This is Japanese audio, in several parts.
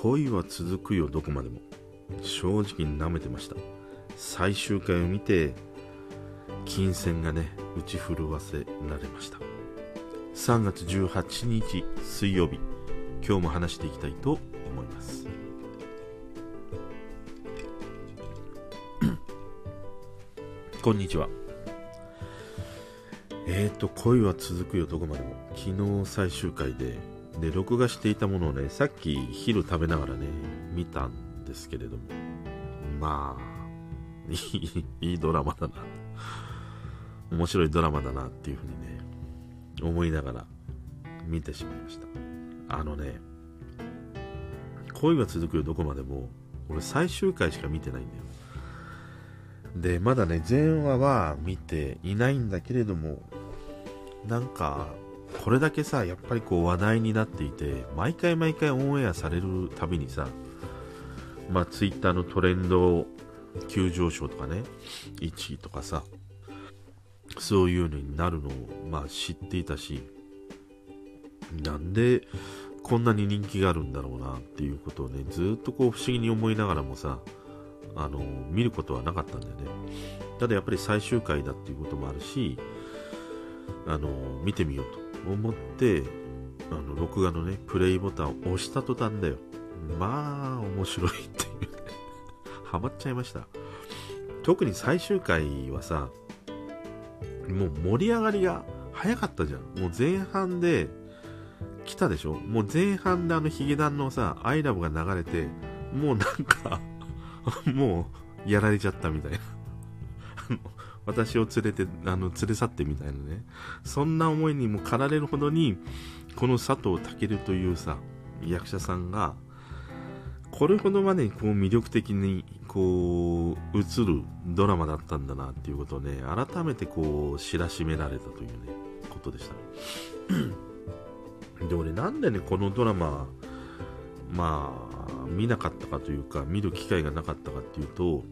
恋は続くよどこまでも。正直に舐めてました。最終回を見て金銭がね打ち震わせられました。3月18日水曜日今日も話していきたいと思います。こんにちは。えーと恋は続くよどこまでも。昨日最終回でで録画していたものをねさっき昼食べながらね見たんですけれども。まあ いいドラマだな。面白いドラマだなっていうふうにね思いながら見てしまいました。あのね恋が続くよどこまでも俺最終回しか見てないんだよ。でまだね前話は見ていないんだけれどもなんかこれだけさやっぱりこう話題になっていて毎回毎回オンエアされるたびにさまあツイッターのトレンド急上昇とかね1位とかさそういうのになるのを、まあ、知っていたしなんでこんなに人気があるんだろうなっていうことをねずっとこう不思議に思いながらもさあの見ることはなかったんだよね。ただやっぱり最終回だっていうこともあるしあの見てみようと。思ってあの録画のねプレイボタンを押した途端だよ。まあ面白いっていう。ハマっちゃいました。特に最終回はさもう盛り上がりが早かったじゃん。もう前半で来たでしょ？もう前半であのヒゲダンのさ、アイラブが流れて、もうなんか もうやられちゃったみたいな。私を連れて、あの、連れ去ってみたいなね。そんな思いにも駆られるほどに、この佐藤健というさ、役者さんが、これほどまでにこう魅力的にこう映るドラマだったんだなっていうことをね改めてこう知らしめられたというねことでした で俺なんでねこのドラマまあ見なかったかというか見る機会がなかったかっていうと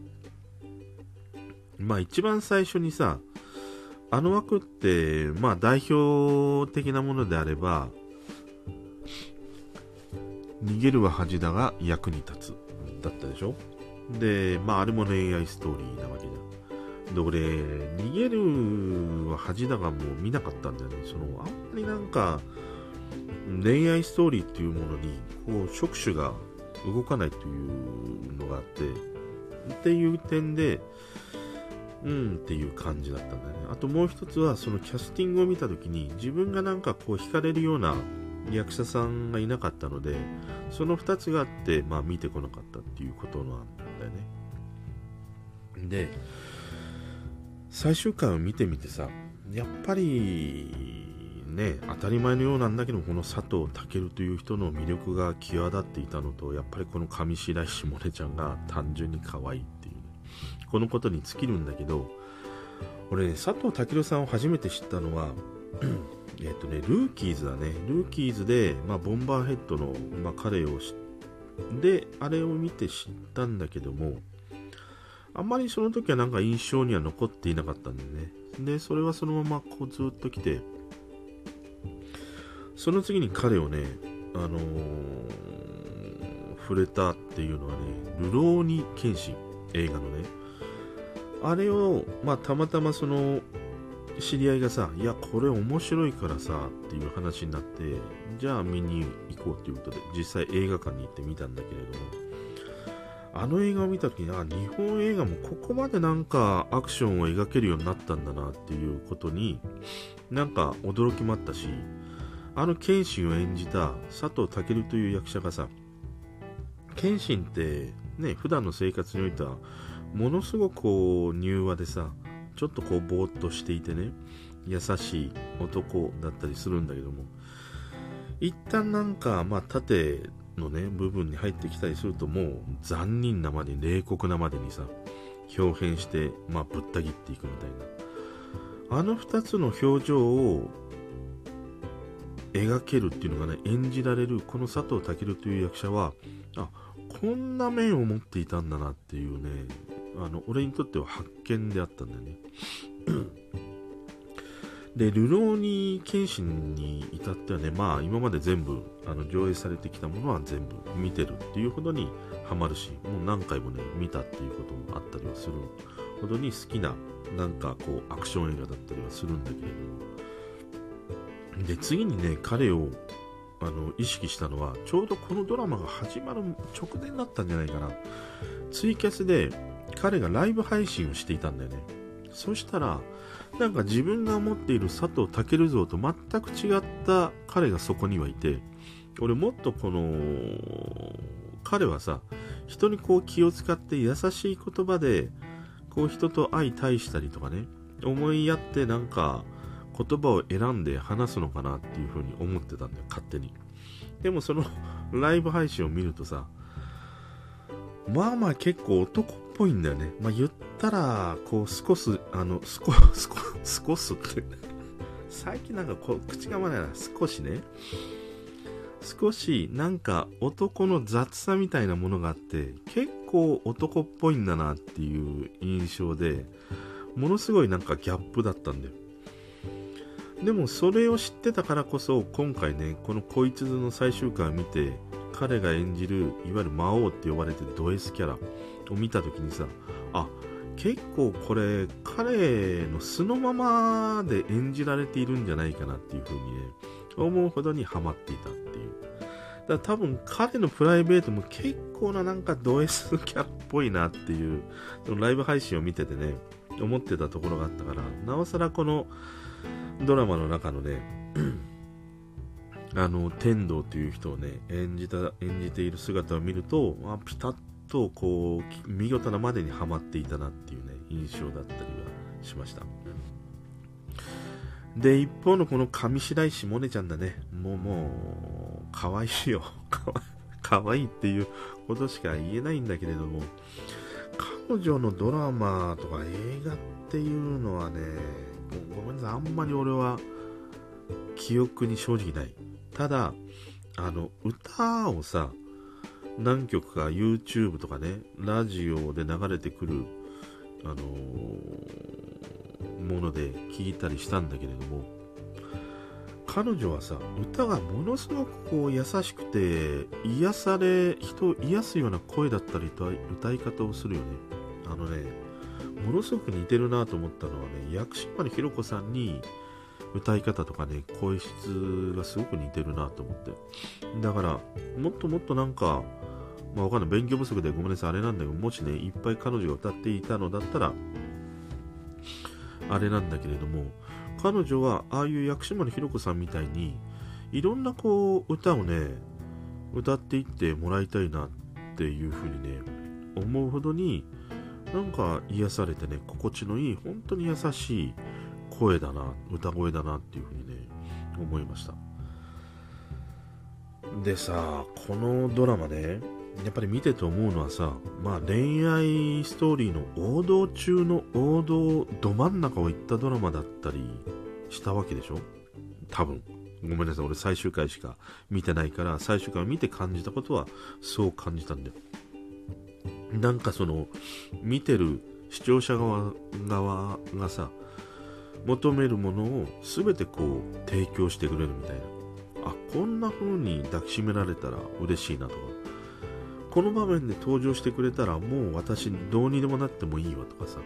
まあ一番最初にさあの枠ってまあ代表的なものであれば逃げるは恥だが役に立つだったでしょ？で、まあ、あれも恋愛ストーリーなわけじゃん。で、俺、逃げるは恥だがもう見なかったんだよね。その、あんまりなんか、恋愛ストーリーっていうものに、こう、触手が動かないというのがあって、っていう点で、うんっていう感じだったんだよね。あともう一つは、そのキャスティングを見たときに、自分がなんかこう惹かれるような役者さんがいなかったので、その2つがあって、まあ見てこなかったっていうことなんだよね。で、最終回を見てみてさ、やっぱり、ね、当たり前のようなんだけど、この佐藤健という人の魅力が際立っていたのと、やっぱりこの上白石萌音ちゃんが単純に可愛いっ、このことに尽きるんだけど、俺、ね、佐藤健さんを初めて知ったのは、えっ、とね、ルーキーズだね。ルーキーズで、まあ、ボンバーヘッドの、まあ、彼を知で、あれを見て知ったんだけども、あんまりその時はなんか印象には残っていなかったんだよね。で、それはそのままこうずっと来て、その次に彼をね、あのー、触れたっていうのはね、ルローニケンシン、映画のね、あれを、まあ、たまたまその、知り合いがさ、いや、これ面白いからさ、っていう話になって、じゃあ見に行こうっていうことで、実際映画館に行って見たんだけれども、あの映画を見た時に、あ、日本映画もここまでなんかアクションを描けるようになったんだなっていうことに、なんか驚きもあったし、あの謙信を演じた佐藤健という役者がさ、謙信ってね、普段の生活においては、ものすごくこう、柔和でさ、ちょっとこうぼーっとしていてね優しい男だったりするんだけども一旦なんかまあ縦のね部分に入ってきたりするともう残忍なまで冷酷なまでにさ表現してまあぶった切っていくみたいな。あの2つの表情を描けるっていうのがね演じられるこの佐藤健という役者はあこんな面を持っていたんだなっていうねあの俺にとっては発見であったんだよねで、ルローニケンシンに至ってはね、まあ今まで全部あの上映されてきたものは全部見てるっていうほどにハマるし、もう何回もね、見たっていうこともあったりはするほどに好きな、なんかこう、アクション映画だったりはするんだけれども。で、次にね、彼をあの意識したのは、ちょうどこのドラマが始まる直前だったんじゃないかな。ツイキャスで彼がライブ配信をしていたんだよね。そしたら、なんか自分が持っている佐藤健像と全く違った彼がそこにはいて、俺もっとこの、彼はさ、人にこう気を使って優しい言葉で、こう人と相対したりとかね、思いやってなんか言葉を選んで話すのかなっていうふうに思ってたんだよ、勝手に。でもその ライブ配信を見るとさ、まあまあ結構男っぽいんだよね。まあ言ったら、こう少し、あの、少、少、少すって最近なんかこう口がまないな、少しね。少しなんか男の雑さみたいなものがあって結構男っぽいんだなっていう印象でものすごいなんかギャップだったんだよでもそれを知ってたからこそ今回ねこの「こいつの最終回を見て彼が演じるいわゆる魔王って呼ばれてるド S キャラを見た時にさあ結構これ彼の素のままで演じられているんじゃないかなっていう風にね思うほどにハマっていたっていう。だから多分彼のプライベートも結構ななんかド S キャラっぽいなっていうそのライブ配信を見ててね思ってたところがあったからなおさらこのドラマの中のね あの天道という人をね演じた演じている姿を見ると、まあ、ピタッとこう見事なまでにはまっていたなっていうね印象だったりはしました。で一方のこの上白石萌音ちゃんだね。もうもう可愛いよ。可愛いっていうことしか言えないんだけれども彼女のドラマとか映画っていうのはねごめんなさいあんまり俺は記憶に正直ない。ただあの歌をさ何曲か YouTube とかねラジオで流れてくるあのー、もので聞いたりしたんだけれども彼女はさ歌がものすごくこう優しくて癒され人を癒すような声だったりと歌い方をするよね。あのねものすごく似てるなと思ったのはね薬師丸ひろ子さんに歌い方とかね、声質がすごく似てるなと思って。だから、もっともっとなんか、まあわかんない。勉強不足でごめんなさい。あれなんだけど、もしね、いっぱい彼女が歌っていたのだったら、あれなんだけれども、彼女は、ああいう薬師丸ひろ子さんみたいに、いろんなこう、歌をね、歌っていってもらいたいなっていうふうにね、思うほどに、なんか癒されてね、心地のいい、本当に優しい、声だな歌声だなっていうふうにね思いました。でさこのドラマねやっぱり見てて思うのはさまあ恋愛ストーリーの王道中の王道ど真ん中を行ったドラマだったりしたわけでしょ？多分。ごめんなさい俺最終回しか見てないから最終回を見て感じたことはそう感じたんだよ。なんかその見てる視聴者側側がさ求めるものを全てこう提供してくれるみたいな。あこんな風に抱きしめられたら嬉しいなとか。この場面で登場してくれたらもう私どうにでもなってもいいわとかさ。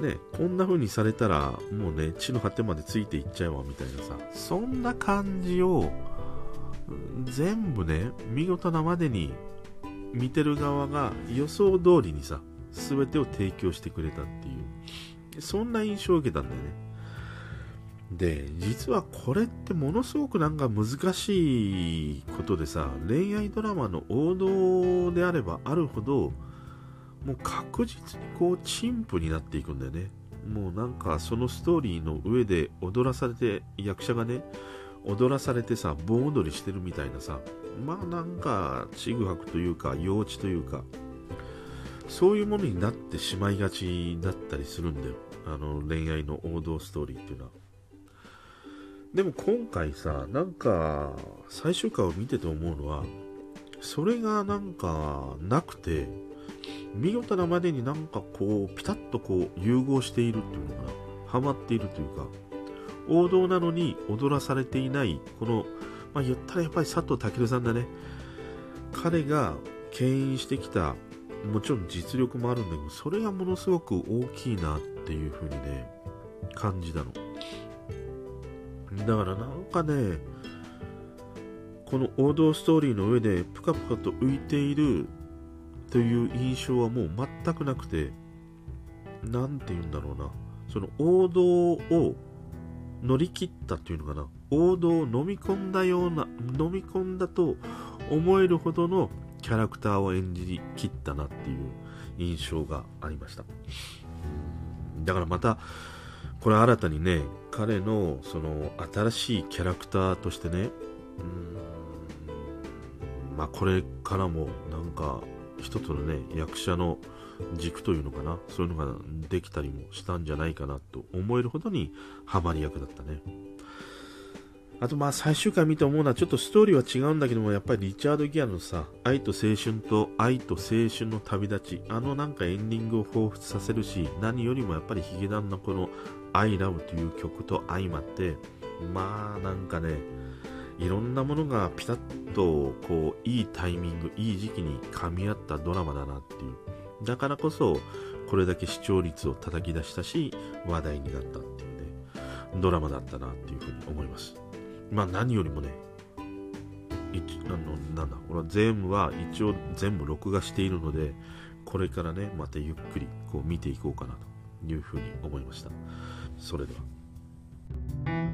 ねこんな風にされたらもうね地の果てまでついていっちゃうわみたいなさ。そんな感じを全部ね見事なまでに見てる側が予想通りにさ全てを提供してくれたっていうそんな印象を受けたんだよね。で、実はこれってものすごくなんか難しいことでさ、恋愛ドラマの王道であればあるほど、もう確実にこう陳腐になっていくんだよね。もうなんかそのストーリーの上で踊らされて、役者がね、踊らされてさ、盆踊りしてるみたいなさ、まあなんかちぐはぐというか幼稚というか、そういうものになってしまいがちだったりするんだよ。あの恋愛の王道ストーリーっていうのは。でも今回さ、なんか最終回を見てて思うのは、それがなんかなくて、見事なまでになんかこう、ピタッとこう融合しているっていうのかなハマっているというか王道なのに踊らされていないこの、まあ、言ったらやっぱり佐藤健さんだね。彼が牽引してきたもちろん実力もあるんだけどそれがものすごく大きいなっていう風にね感じたの。だからなんかねこの王道ストーリーの上でプカプカと浮いているという印象はもう全くなくて何て言うんだろうな。その王道を乗り切ったっていうのかな？王道を飲み込んだような飲み込んだと思えるほどのキャラクターを演じきったなっていう印象がありました。だからまたこれ新たにね彼のその新しいキャラクターとしてねうんまあこれからもなんか一つのね役者の軸というのかな。そういうのができたりもしたんじゃないかなと思えるほどにハマり役だったね。あとまあ最終回見て思うのはちょっとストーリーは違うんだけどもやっぱりリチャード・ギアのさ愛と青春と愛と青春の旅立ちあのなんかエンディングを彷彿させるし何よりもやっぱりヒゲダンのこの I love という曲と相まってまあなんかねいろんなものがピタッとこういいタイミングいい時期に噛み合ったドラマだなっていう。だからこそこれだけ視聴率を叩き出したし話題になったっていうねドラマだったなっていうふうに思います。まあ何よりもねあのなんだこれは全部は一応全部録画しているのでこれからねまたゆっくりこう見ていこうかなというふうに思いました。それでは。